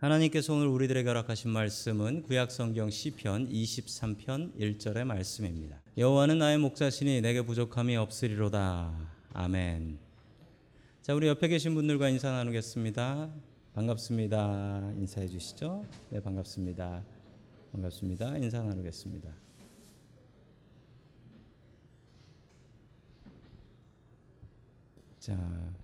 하나님께서 오늘 우리들에게 허락하신 말씀은 구약 성경 시편 23편 1절의 말씀입니다. 여호와는 나의 목자시니 내게 부족함이 없으리로다. 아멘. 자, 우리 옆에 계신 분들과 인사 나누겠습니다. 반갑습니다. 인사해 주시죠. 네, 반갑습니다. 반갑습니다. 인사 나누겠습니다. 자, 아,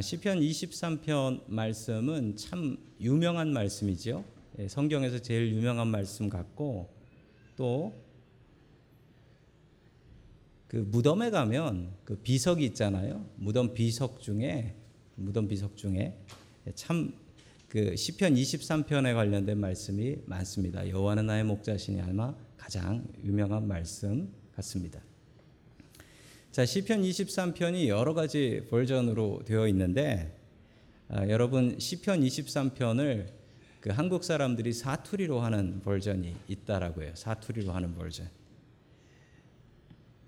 시편 23편 말씀은 참 유명한 말씀이죠. 예, 성경에서 제일 유명한 말씀 같고 또 그 무덤에 가면 그 비석이 있잖아요. 무덤 비석 중에 무덤 비석 중에 참 그 시편 23편에 관련된 말씀이 많습니다. 여호와는 나의 목자시니 아마 가장 유명한 말씀 같습니다. 자, 시편 23편이 여러 가지 버전으로 되어 있는데 아, 여러분 시편 23편을 그 한국 사람들이 사투리로 하는 버전이 있다라고 해요. 사투리로 하는 버전.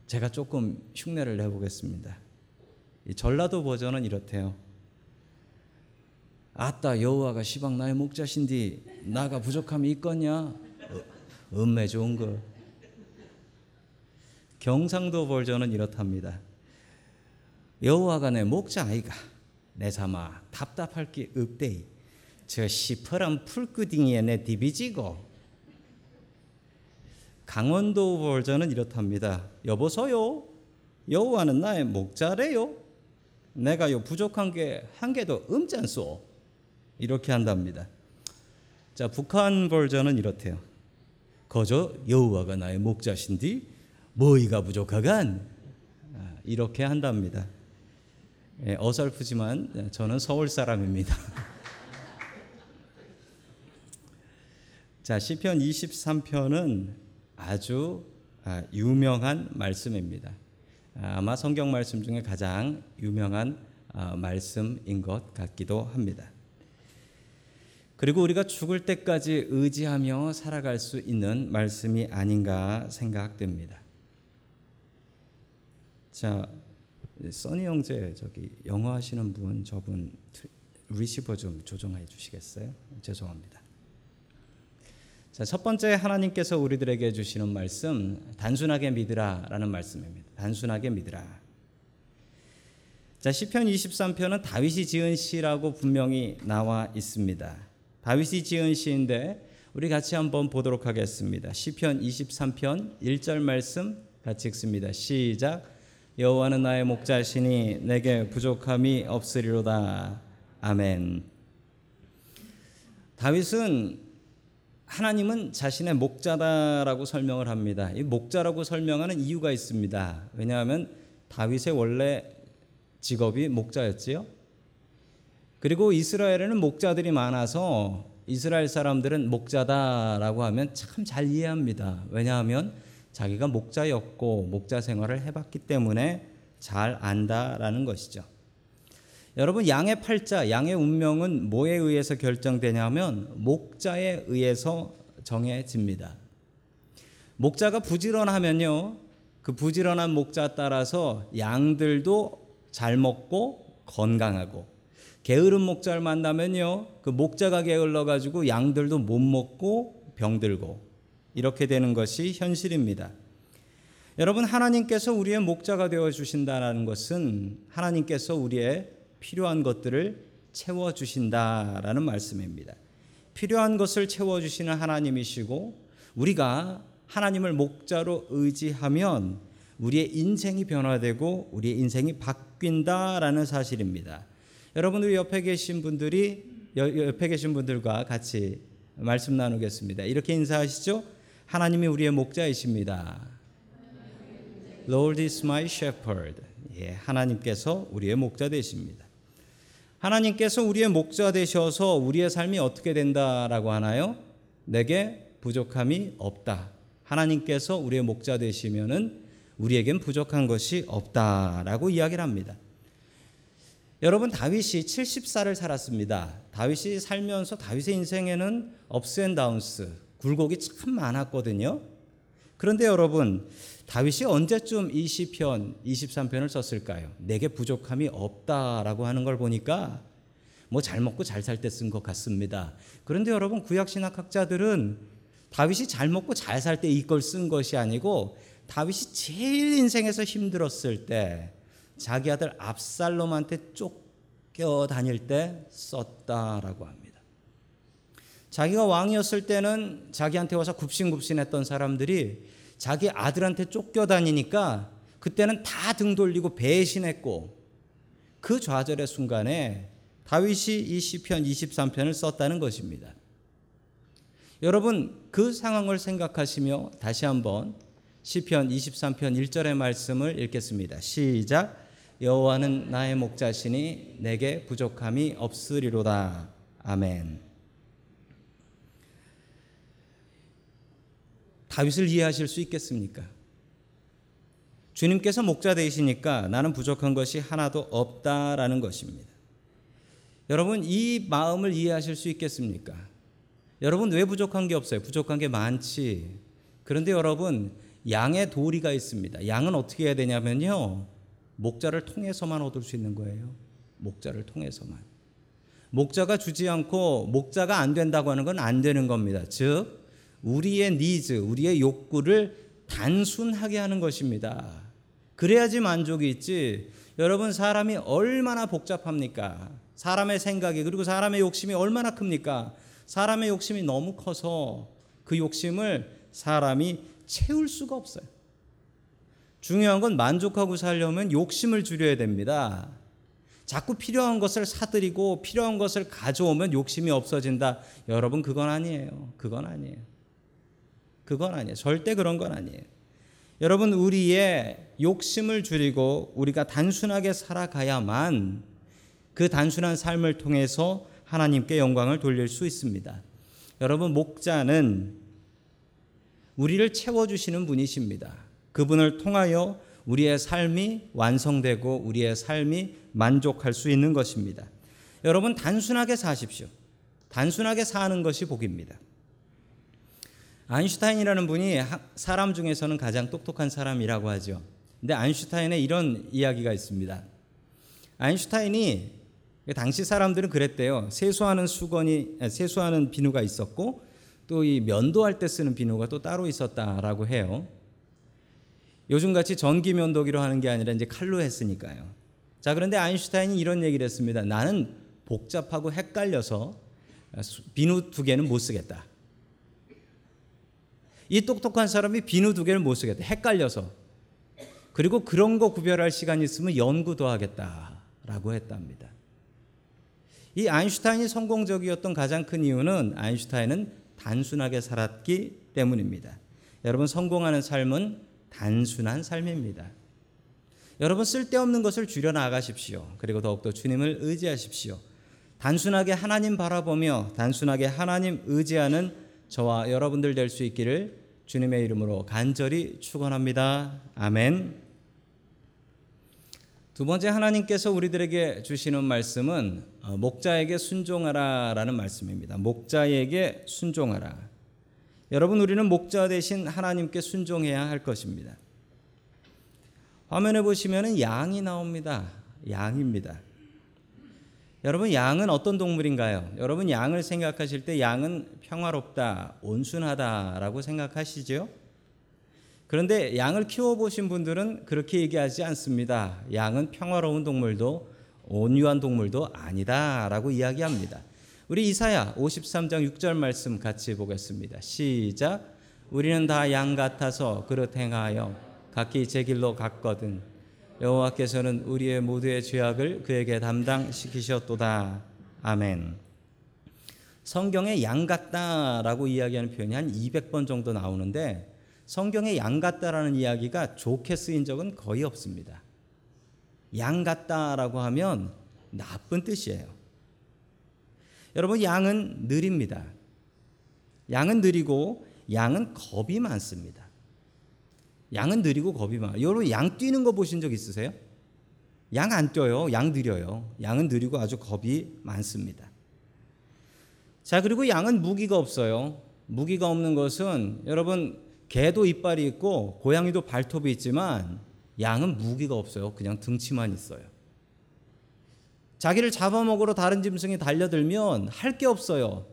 제가 조금 흉내를 내 보겠습니다. 이 전라도 버전은 이렇대요. 아따 여호와가 시방 나의 목자신디 나가 부족함이 있겠냐? 음매 좋은 거. 경상도 버전은 이렇답니다. 여호와가 내 목자 아이가 내 삼아 답답할 게 없대이. 저 시퍼런 풀끄딩이에 내 디비지고. 강원도 버전은 이렇답니다. 여보소요. 여호와는 나의 목자래요. 내가 요 부족한 게 한 개도 없잖소. 이렇게 한답니다. 자, 북한 버전은 이렇대요. 거저 여호와가 나의 목자신디 뭐이가 부족하간 아, 이렇게 한답니다. 예, 어설프지만 저는 서울 사람입니다. 자 시편 23편은 아주 아, 유명한 말씀입니다. 아, 아마 성경 말씀 중에 가장 유명한 말씀인 것 같기도 합니다. 그리고 우리가 죽을 때까지 의지하며 살아갈 수 있는 말씀이 아닌가 생각됩니다. 자, 써니 형제 저기 영어 하시는 분 저분 리시버 좀 조정해 주시겠어요? 죄송합니다. 자, 첫 번째 하나님께서 우리들에게 주시는 말씀 단순하게 믿으라라는 말씀입니다. 단순하게 믿으라. 자, 시편 23편은 다윗이 지은 시라고 분명히 나와 있습니다. 다윗이 지은 시인데 우리 같이 한번 보도록 하겠습니다. 시편 23편 1절 말씀 같이 읽습니다. 시작. 여호와는 나의 목자시니 내게 부족함이 없으리로다. 아멘. 다윗은 하나님은 자신의 목자다라고 설명을 합니다. 이 목자라고 설명하는 이유가 있습니다. 왜냐하면 다윗의 원래 직업이 목자였지요. 그리고 이스라엘에는 목자들이 많아서 이스라엘 사람들은 목자다라고 하면 참 잘 이해합니다. 왜냐하면 자기가 목자였고 목자 생활을 해봤기 때문에 잘 안다라는 것이죠. 여러분 양의 팔자, 양의 운명은 뭐에 의해서 결정되냐면 목자에 의해서 정해집니다. 목자가 부지런하면요, 그 부지런한 목자 따라서 양들도 잘 먹고 건강하고 게으른 목자를 만나면요, 그 목자가 게을러 가지고 양들도 못 먹고 병들고 이렇게 되는 것이 현실입니다. 여러분 하나님께서 우리의 목자가 되어 주신다라는 것은 하나님께서 우리의 필요한 것들을 채워 주신다라는 말씀입니다. 필요한 것을 채워 주시는 하나님이시고 우리가 하나님을 목자로 의지하면 우리의 인생이 변화되고 우리의 인생이 바뀐다라는 사실입니다. 여러분들 옆에 계신 분들이 옆에 계신 분들과 같이 말씀 나누겠습니다. 이렇게 인사하시죠. 하나님이 우리의 목자이십니다. Lord is my shepherd. 예, 하나님께서 우리의 목자 되십니다. 하나님께서 우리의 목자 되셔서 우리의 삶이 어떻게 된다라고 하나요? 내게 부족함이 없다. 하나님께서 우리의 목자 되시면은 우리에겐 부족한 것이 없다라고 이야기를 합니다. 여러분 다윗이 70살을 살았습니다. 다윗이 살면서 다윗의 인생에는 ups and downs, 굴곡이 참 많았거든요. 그런데 여러분 다윗이 언제쯤 이 시편 23편을 썼을까요? 내게 부족함이 없다라고 하는 걸 보니까 뭐 잘 먹고 잘 살 때 쓴 것 같습니다. 그런데 여러분 구약 신학학자들은 다윗이 잘 먹고 잘 살 때 이걸 쓴 것이 아니고 다윗이 제일 인생에서 힘들었을 때 자기 아들 압살롬한테 쫓겨 다닐 때 썼다라고 합니다. 자기가 왕이었을 때는 자기한테 와서 굽신굽신했던 사람들이 자기 아들한테 쫓겨 다니니까 그때는 다 등 돌리고 배신했고 그 좌절의 순간에 다윗이 이 시편 23편을 썼다는 것입니다. 여러분 그 상황을 생각하시며 다시 한번 시편 23편 1절의 말씀을 읽겠습니다. 시작 여호와는 나의 목자시니 내게 부족함이 없으리로다. 아멘. 다윗을 이해하실 수 있겠습니까? 주님께서 목자 되시니까 나는 부족한 것이 하나도 없다라는 것입니다. 여러분 이 마음을 이해하실 수 있겠습니까? 여러분 왜 부족한 게 없어요? 부족한 게 많지. 그런데 여러분 양의 도리가 있습니다. 양은 어떻게 해야 되냐면요. 목자를 통해서만 얻을 수 있는 거예요. 목자를 통해서만. 목자가 주지 않고 목자가 안 된다고 하는 건 안 되는 겁니다. 즉 우리의 니즈, 우리의 욕구를 단순하게 하는 것입니다. 그래야지 만족이 있지. 여러분 사람이 얼마나 복잡합니까? 사람의 생각이 그리고 사람의 욕심이 얼마나 큽니까? 사람의 욕심이 너무 커서 그 욕심을 사람이 채울 수가 없어요. 중요한 건 만족하고 살려면 욕심을 줄여야 됩니다. 자꾸 필요한 것을 사들이고 필요한 것을 가져오면 욕심이 없어진다. 여러분 그건 아니에요. 그건 아니에요. 그건 아니에요. 절대 그런 건 아니에요. 여러분 우리의 욕심을 줄이고 우리가 단순하게 살아가야만 그 단순한 삶을 통해서 하나님께 영광을 돌릴 수 있습니다. 여러분 목자는 우리를 채워 주시는 분이십니다. 그분을 통하여 우리의 삶이 완성되고 우리의 삶이 만족할 수 있는 것입니다. 여러분 단순하게 사십시오. 단순하게 사는 것이 복입니다. 아인슈타인이라는 분이 사람 중에서는 가장 똑똑한 사람이라고 하죠. 근데 아인슈타인의 이런 이야기가 있습니다. 아인슈타인이 당시 사람들은 그랬대요. 세수하는 수건이 세수하는 비누가 있었고 또 이 면도할 때 쓰는 비누가 또 따로 있었다라고 해요. 요즘 같이 전기 면도기로 하는 게 아니라 이제 칼로 했으니까요. 자, 그런데 아인슈타인이 이런 얘기를 했습니다. 나는 복잡하고 헷갈려서 비누 두 개는 못 쓰겠다. 이 똑똑한 사람이 비누 두 개를 못 쓰겠다. 헷갈려서. 그리고 그런 거 구별할 시간이 있으면 연구도 하겠다라고 했답니다. 이 아인슈타인이 성공적이었던 가장 큰 이유는 아인슈타인은 단순하게 살았기 때문입니다. 여러분 성공하는 삶은 단순한 삶입니다. 여러분 쓸데없는 것을 줄여 나가십시오. 그리고 더욱더 주님을 의지하십시오. 단순하게 하나님 바라보며 단순하게 하나님 의지하는 저와 여러분들 될 수 있기를 주님의 이름으로 간절히 축원합니다. 아멘. 두 번째 하나님께서 우리들에게 주시는 말씀은 어, 목자에게 순종하라라는 말씀입니다. 목자에게 순종하라. 여러분 우리는 목자 대신 하나님께 순종해야 할 것입니다. 화면에 보시면은 양이 나옵니다. 양입니다. 여러분 양은 어떤 동물인가요? 여러분 양을 생각하실 때 양은 평화롭다, 온순하다라고 생각하시죠? 그런데 양을 키워보신 분들은 그렇게 얘기하지 않습니다. 양은 평화로운 동물도 온유한 동물도 아니다라고 이야기합니다. 우리 이사야 53장 6절 말씀 같이 보겠습니다. 시작. 우리는 다 양 같아서 그릇 행하여 각기 제 길로 갔거든. 여호와께서는 우리의 모두의 죄악을 그에게 담당시키셨도다. 아멘. 성경에 양 같다라고 이야기하는 표현이 한 200번 정도 나오는데 성경에 양 같다라는 이야기가 좋게 쓰인 적은 거의 없습니다. 양 같다라고 하면 나쁜 뜻이에요. 여러분 양은 느립니다. 양은 느리고 양은 겁이 많습니다. 양은 느리고 겁이 많아요. 여러분 양 뛰는 거 보신 적 있으세요? 양 안 뛰어요. 양 느려요. 양은 느리고 아주 겁이 많습니다. 자, 그리고 양은 무기가 없어요. 무기가 없는 것은 여러분 개도 이빨이 있고 고양이도 발톱이 있지만 양은 무기가 없어요. 그냥 등치만 있어요. 자기를 잡아먹으러 다른 짐승이 달려들면 할 게 없어요.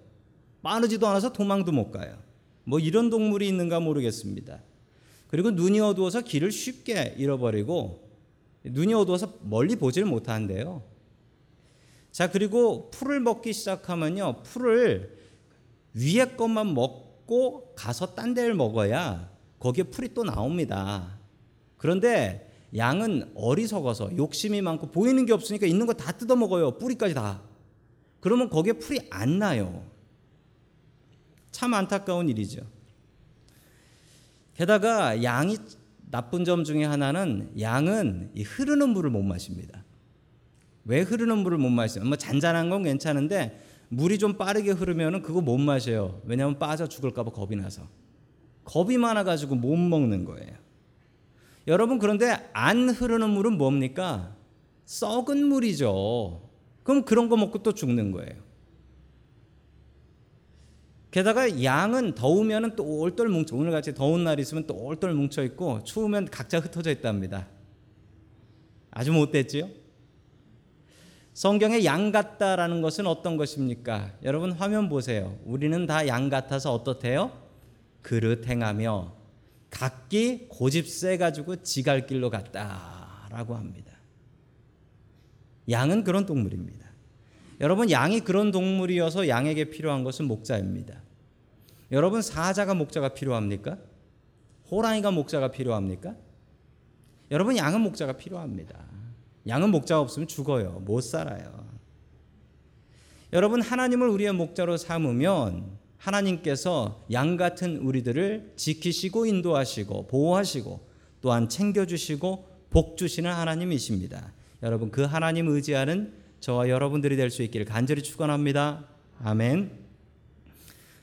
빠르지도 않아서 도망도 못 가요. 뭐 이런 동물이 있는가 모르겠습니다. 그리고 눈이 어두워서 길을 쉽게 잃어버리고 눈이 어두워서 멀리 보질 못한대요. 자, 그리고 풀을 먹기 시작하면요. 풀을 위에 것만 먹고 가서 딴 데를 먹어야 거기에 풀이 또 나옵니다. 그런데 양은 어리석어서 욕심이 많고 보이는 게 없으니까 있는 거 다 뜯어 먹어요. 뿌리까지 다. 그러면 거기에 풀이 안 나요. 참 안타까운 일이죠. 게다가 양이 나쁜 점 중에 하나는 양은 이 흐르는 물을 못 마십니다. 왜 흐르는 물을 못 마시냐? 뭐 잔잔한 건 괜찮은데 물이 좀 빠르게 흐르면은 그거 못 마셔요. 왜냐하면 빠져 죽을까 봐 겁이 나서. 겁이 많아 가지고 못 먹는 거예요. 여러분 그런데 안 흐르는 물은 뭡니까? 썩은 물이죠. 그럼 그런 거 먹고 또 죽는 거예요. 게다가 양은 더우면 또 올돌 뭉쳐 오늘 같이 더운 날 있으면 또 올돌 뭉쳐 있고 추우면 각자 흩어져 있답니다. 아주 못됐지요? 성경에 양 같다라는 것은 어떤 것입니까? 여러분 화면 보세요. 우리는 다 양 같아서 어떻대요? 그릇 행하며 각기 고집세 가지고 지갈 길로 갔다라고 합니다. 양은 그런 동물입니다. 여러분 양이 그런 동물이어서 양에게 필요한 것은 목자입니다. 여러분 사자가 목자가 필요합니까? 호랑이가 목자가 필요합니까? 여러분 양은 목자가 필요합니다. 양은 목자가 없으면 죽어요. 못 살아요. 여러분 하나님을 우리의 목자로 삼으면 하나님께서 양 같은 우리들을 지키시고 인도하시고 보호하시고 또한 챙겨주시고 복 주시는 하나님이십니다. 여러분 그 하나님 의지하는 저와 여러분들이 될 수 있기를 간절히 축원합니다. 아멘.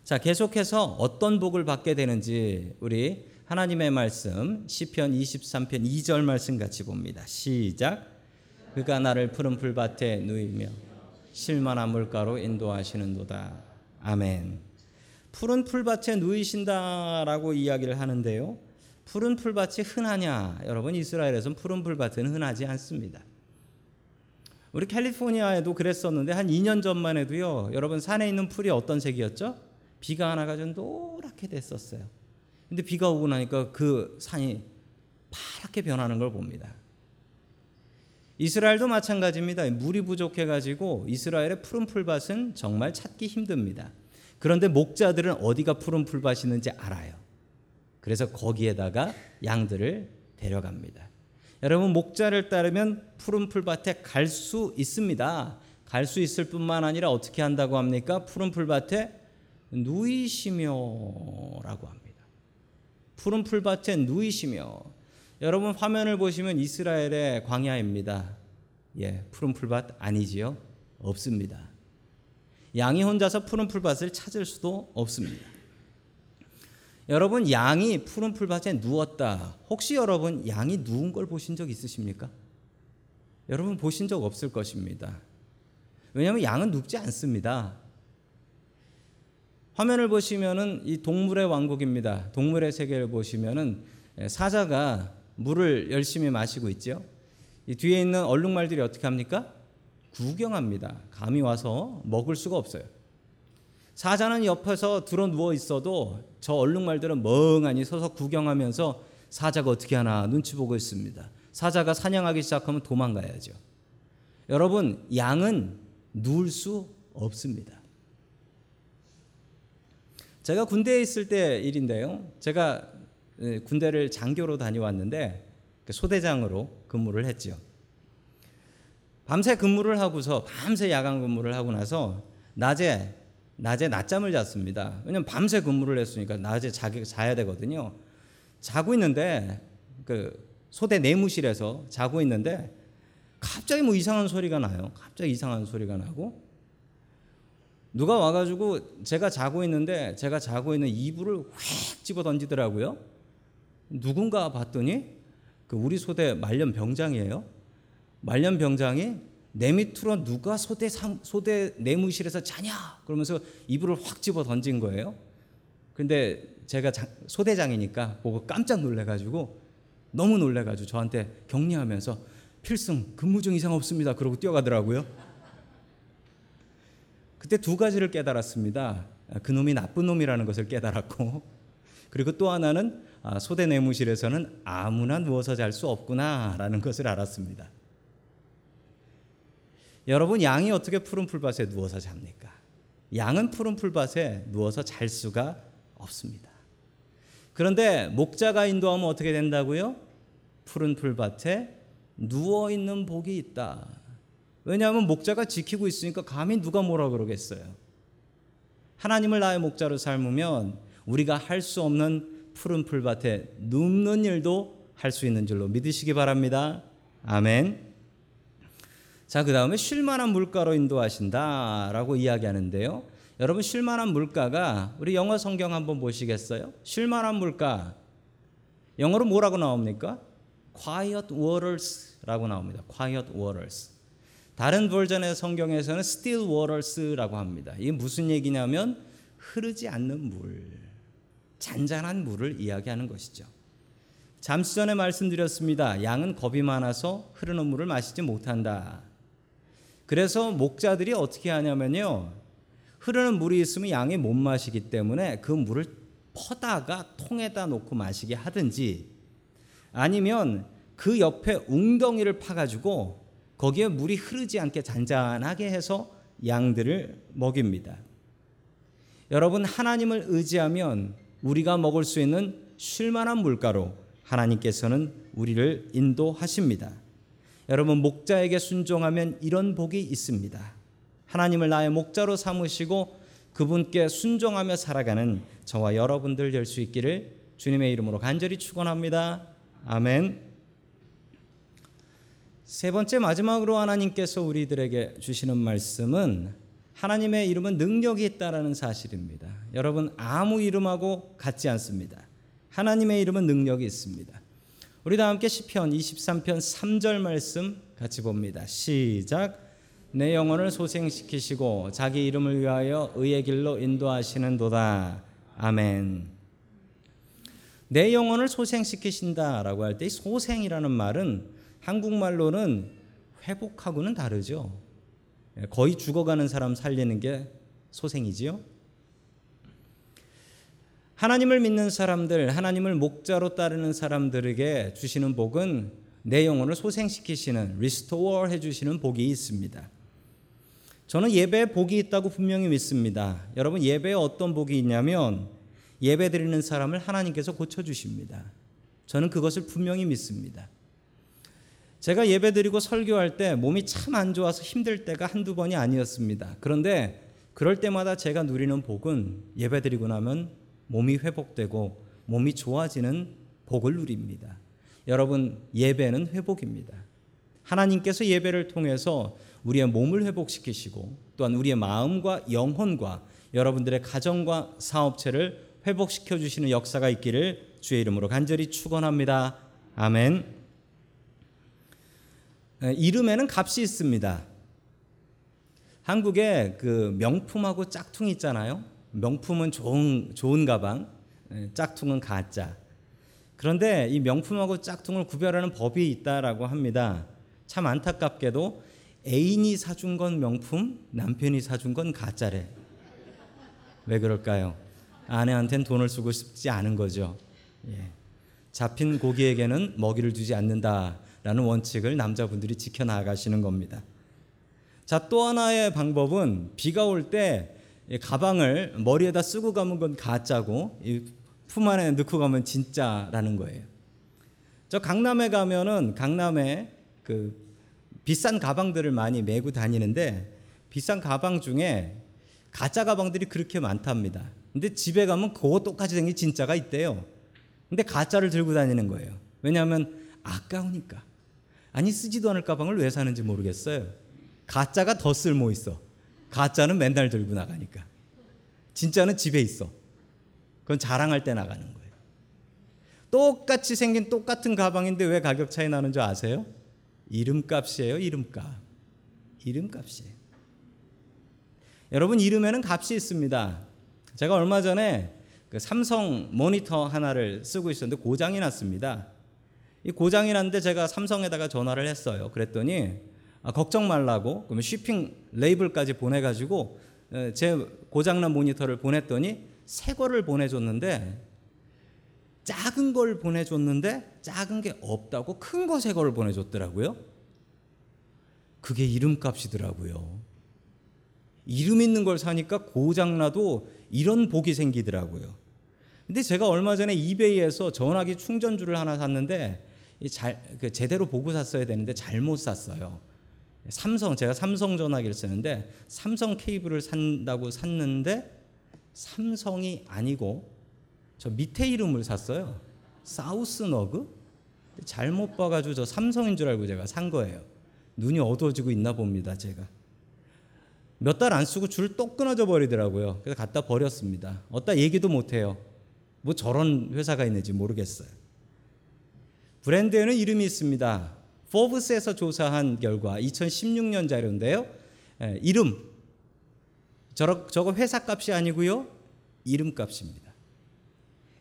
자, 계속해서 어떤 복을 받게 되는지 우리 하나님의 말씀 시편 23편 2절 말씀 같이 봅니다. 시작. 그가 나를 푸른 풀밭에 누이며 실만한 물가로 인도하시는도다. 아멘. 푸른 풀밭에 누이신다라고 이야기를 하는데요. 푸른 풀밭이 흔하냐? 여러분 이스라엘에서는 푸른 풀밭은 흔하지 않습니다. 우리 캘리포니아에도 그랬었는데 한 2년 전만 해도요. 여러분 산에 있는 풀이 어떤 색이었죠? 비가 하나 가지고 노랗게 됐었어요. 근데 비가 오고 나니까 그 산이 파랗게 변하는 걸 봅니다. 이스라엘도 마찬가지입니다. 물이 부족해 가지고 이스라엘의 푸른 풀밭은 정말 찾기 힘듭니다. 그런데 목자들은 어디가 푸른 풀밭이 있는지 알아요. 그래서 거기에다가 양들을 데려갑니다. 여러분 목자를 따르면 푸른 풀밭에 갈 수 있습니다. 갈 수 있을 뿐만 아니라 어떻게 한다고 합니까? 푸른 풀밭에 누이시며라고 합니다. 푸른 풀밭에 누이시며 여러분 화면을 보시면 이스라엘의 광야입니다. 예, 푸른 풀밭 아니지요? 없습니다. 양이 혼자서 푸른 풀밭을 찾을 수도 없습니다. 여러분 양이 푸른 풀밭에 누웠다. 혹시 여러분 양이 누운 걸 보신 적 있으십니까? 여러분 보신 적 없을 것입니다. 왜냐하면 양은 눕지 않습니다. 화면을 보시면은 이 동물의 왕국입니다. 동물의 세계를 보시면은 사자가 물을 열심히 마시고 있죠. 이 뒤에 있는 얼룩말들이 어떻게 합니까? 구경합니다. 감이 와서 먹을 수가 없어요. 사자는 옆에서 들어 누워 있어도 저 얼룩말들은 멍하니 서서 구경하면서 사자가 어떻게 하나 눈치 보고 있습니다. 사자가 사냥하기 시작하면 도망가야죠. 여러분, 양은 누울 수 없습니다. 제가 군대에 있을 때 일인데요. 제가 군대를 장교로 다녀왔는데 소대장으로 근무를 했죠. 밤새 근무를 하고서 밤새 야간 근무를 하고 나서 낮에 낮에 낮잠을 잤습니다. 왜냐면 밤새 근무를 했으니까 낮에 자기 자야 되거든요. 자고 있는데 그 소대 내무실에서 자고 있는데 갑자기 뭐 이상한 소리가 나요. 갑자기 이상한 소리가 나고 누가 와가지고 제가 자고 있는데 제가 자고 있는 이불을 휙 집어 던지더라고요. 누군가 봤더니 그 우리 소대 말년 병장이에요. 말년 병장이 내 밑으로 누가 소대 상, 소대 내무실에서 자냐 그러면서 이불을 확 집어 던진 거예요. 근데 제가 장, 소대장이니까 보고 깜짝 놀래가지고 너무 놀래가지고 저한테 격려하면서 필승 근무 중 이상 없습니다. 그러고 뛰어가더라고요. 그때 두 가지를 깨달았습니다. 그 놈이 나쁜 놈이라는 것을 깨달았고, 그리고 또 하나는 아, 소대 내무실에서는 아무나 누워서 잘 수 없구나라는 것을 알았습니다. 여러분 양이 어떻게 푸른 풀밭에 누워서 잡니까? 양은 푸른 풀밭에 누워서 잘 수가 없습니다. 그런데 목자가 인도하면 어떻게 된다고요? 푸른 풀밭에 누워 있는 복이 있다. 왜냐하면 목자가 지키고 있으니까 감히 누가 뭐라 그러겠어요. 하나님을 나의 목자로 삶으면 우리가 할 수 없는 푸른 풀밭에 눕는 일도 할 수 있는 줄로 믿으시기 바랍니다. 아멘. 자, 그 다음에 쉴만한 물가로 인도하신다 라고 이야기하는데요. 여러분, 쉴만한 물가가 우리 영어 성경 한번 보시겠어요? 쉴만한 물가. 영어로 뭐라고 나옵니까? quiet waters라고 나옵니다. quiet waters. 다른 버전의 성경에서는 still waters라고 합니다. 이게 무슨 얘기냐면 흐르지 않는 물, 잔잔한 물을 이야기하는 것이죠. 잠시 전에 말씀드렸습니다. 양은 겁이 많아서 흐르는 물을 마시지 못한다. 그래서 목자들이 어떻게 하냐면요. 흐르는 물이 있으면 양이 못 마시기 때문에 그 물을 퍼다가 통에다 놓고 마시게 하든지 아니면 그 옆에 웅덩이를 파가지고 거기에 물이 흐르지 않게 잔잔하게 해서 양들을 먹입니다. 여러분 하나님을 의지하면 우리가 먹을 수 있는 쉴만한 물가로 하나님께서는 우리를 인도하십니다. 여러분 목자에게 순종하면 이런 복이 있습니다. 하나님을 나의 목자로 삼으시고 그분께 순종하며 살아가는 저와 여러분들 될 수 있기를 주님의 이름으로 간절히 축원합니다. 아멘. 세 번째 마지막으로 하나님께서 우리들에게 주시는 말씀은 하나님의 이름은 능력이 있다라는 사실입니다. 여러분 아무 이름하고 같지 않습니다. 하나님의 이름은 능력이 있습니다. 우리 다 함께 시편 23편 3절 말씀 같이 봅니다. 시작. 내 영혼을 소생시키시고 자기 이름을 위하여 의의 길로 인도하시는도다. 아멘. 내 영혼을 소생시키신다라고 할 때 소생이라는 말은 한국말로는 회복하고는 다르죠. 예, 거의 죽어가는 사람 살리는 게 소생이지요. 하나님을 믿는 사람들, 하나님을 목자로 따르는 사람들에게 주시는 복은 내 영혼을 소생시키시는 restore 해 주시는 복이 있습니다. 저는 예배에 복이 있다고 분명히 믿습니다. 여러분 예배에 어떤 복이 있냐면 예배 드리는 사람을 하나님께서 고쳐 주십니다. 저는 그것을 분명히 믿습니다. 제가 예배 드리고 설교할 때 몸이 참 안 좋아서 힘들 때가 한두 번이 아니었습니다. 그런데 그럴 때마다 제가 누리는 복은 예배 드리고 나면 몸이 회복되고 몸이 좋아지는 복을 누립니다. 여러분, 예배는 회복입니다. 하나님께서 예배를 통해서 우리의 몸을 회복시키시고 또한 우리의 마음과 영혼과 여러분들의 가정과 사업체를 회복시켜 주시는 역사가 있기를 주의 이름으로 간절히 축원합니다. 아멘. 이름에는 값이 있습니다. 한국에 그 명품하고 짝퉁 있잖아요. 명품은 좋은 좋은 가방, 짝퉁은 가짜. 그런데 이 명품하고 짝퉁을 구별하는 법이 있다라고 합니다. 참 안타깝게도 애인이 사준 건 명품, 남편이 사준 건 가짜래. 왜 그럴까요? 아내한테는 돈을 쓰고 싶지 않은 거죠. 예. 잡힌 고기에게는 먹이를 주지 않는다 라는 원칙을 남자분들이 지켜나가시는 겁니다. 자, 또 하나의 방법은 비가 올 때 가방을 머리에다 쓰고 가면 건 가짜고 품 안에 넣고 가면 진짜라는 거예요. 저 강남에 가면은 강남에 그 비싼 가방들을 많이 메고 다니는데 비싼 가방 중에 가짜 가방들이 그렇게 많답니다. 근데 집에 가면 그거 똑같이 생긴 진짜가 있대요. 근데 가짜를 들고 다니는 거예요. 왜냐하면 아까우니까. 아니 쓰지도 않을 가방을 왜 사는지 모르겠어요. 가짜가 더 쓸모 있어. 가짜는 맨날 들고 나가니까. 진짜는 집에 있어. 그건 자랑할 때 나가는 거예요. 똑같이 생긴 똑같은 가방인데 왜 가격 차이 나는 줄 아세요? 이름값이에요, 이름값. 이름값이에요. 여러분 이름에는 값이 있습니다. 제가 얼마 전에 그 삼성 모니터 하나를 쓰고 있었는데 고장이 났습니다. 이 고장이 났는데 제가 삼성에다가 전화를 했어요. 그랬더니 아, 걱정 말라고 그러면 쉬핑 레이블까지 보내가지고 에, 제 고장난 모니터를 보냈더니 새 거를 보내줬는데 작은 걸 보내줬는데 작은 게 없다고 큰 거 새 거를 보내줬더라고요. 그게 이름값이더라고요. 이름 있는 걸 사니까 고장나도 이런 복이 생기더라고요. 근데 제가 얼마 전에 이베이에서 전화기 충전줄을 하나 샀는데 이 잘, 그 제대로 보고 샀어야 되는데 잘못 샀어요. 삼성 제가 삼성 전화기를 쓰는데 삼성 케이블을 산다고 샀는데 삼성이 아니고 저 밑에 이름을 샀어요. 사우스너그 잘못 봐가지고 저 삼성인 줄 알고 제가 산 거예요. 눈이 어두워지고 있나 봅니다. 제가 몇 달 안 쓰고 줄또 끊어져 버리더라고요. 그래서 갖다 버렸습니다. 어디다 얘기도 못 해요. 뭐 저런 회사가 있는지 모르겠어요. 브랜드에는 이름이 있습니다. 포브스에서 조사한 결과 2016년 자료인데요. 예, 이름 저러, 저거 회사 값이 아니고요. 이름 값입니다.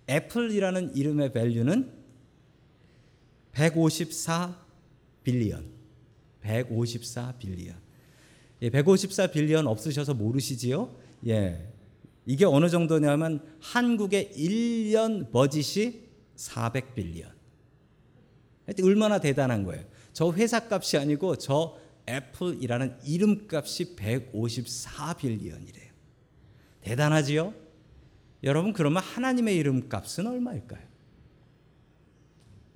애플이라는 이름의 밸류는 154 빌리언. 154 빌리언. 예, 154 빌리언 없으셔서 모르시지요? 예. 이게 어느 정도냐면 한국의 1년 버짓이 400 빌리언. 하여튼 얼마나 대단한 거예요. 저 회사 값이 아니고 저 애플이라는 이름 값이 154 빌리언이래요. 대단하지요? 여러분 그러면 하나님의 이름 값은 얼마일까요?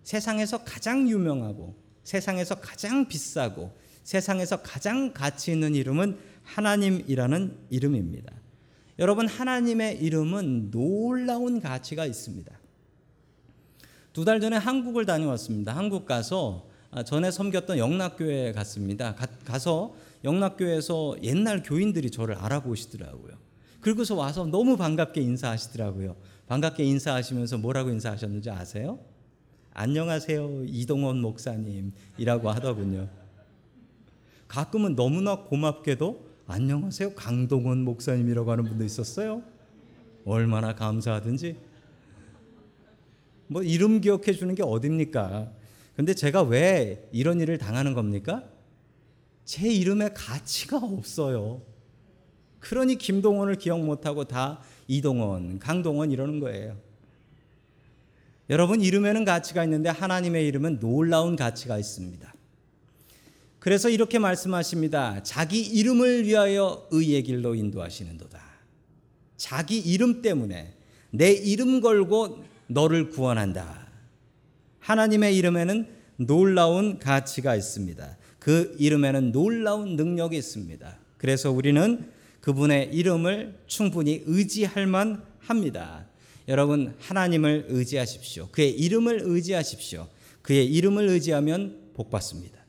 세상에서 가장 유명하고 세상에서 가장 비싸고 세상에서 가장 가치 있는 이름은 하나님이라는 이름입니다. 여러분 하나님의 이름은 놀라운 가치가 있습니다. 두 달 전에 한국을 다녀왔습니다. 한국 가서 아, 전에 섬겼던 영락교회에 갔습니다. 가, 서 영락교회에서 옛날 교인들이 저를 알아보시더라고요. 그리고서 와서 너무 반갑게 인사하시더라고요. 반갑게 인사하시면서 뭐라고 인사하셨는지 아세요? 안녕하세요, 이동원 목사님이라고 하더군요. 가끔은 너무나 고맙게도 안녕하세요, 강동원 목사님이라고 하는 분도 있었어요. 얼마나 감사하든지. 뭐 이름 기억해 주는 게 어딥니까? 근데 제가 왜 이런 일을 당하는 겁니까? 제 이름에 가치가 없어요. 그러니 김동원을 기억 못하고 다 이동원, 강동원 이러는 거예요. 여러분 이름에는 가치가 있는데 하나님의 이름은 놀라운 가치가 있습니다. 그래서 이렇게 말씀하십니다. 자기 이름을 위하여 의의 길로 인도하시는도다. 자기 이름 때문에 내 이름 걸고 너를 구원한다. 하나님의 이름에는 놀라운 가치가 있습니다. 그 이름에는 놀라운 능력이 있습니다. 그래서 우리는 그분의 이름을 충분히 의지할 만 합니다. 여러분 하나님을 의지하십시오. 그의 이름을 의지하십시오. 그의 이름을 의지하면 복 받습니다.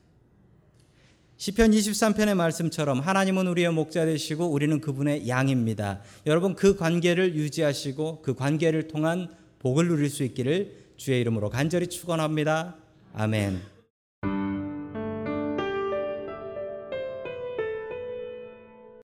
시편 23편의 말씀처럼 하나님은 우리의 목자 되시고 우리는 그분의 양입니다. 여러분 그 관계를 유지하시고 그 관계를 통한 복을 누릴 수 있기를 주의 이름으로 간절히 축원합니다. 아멘.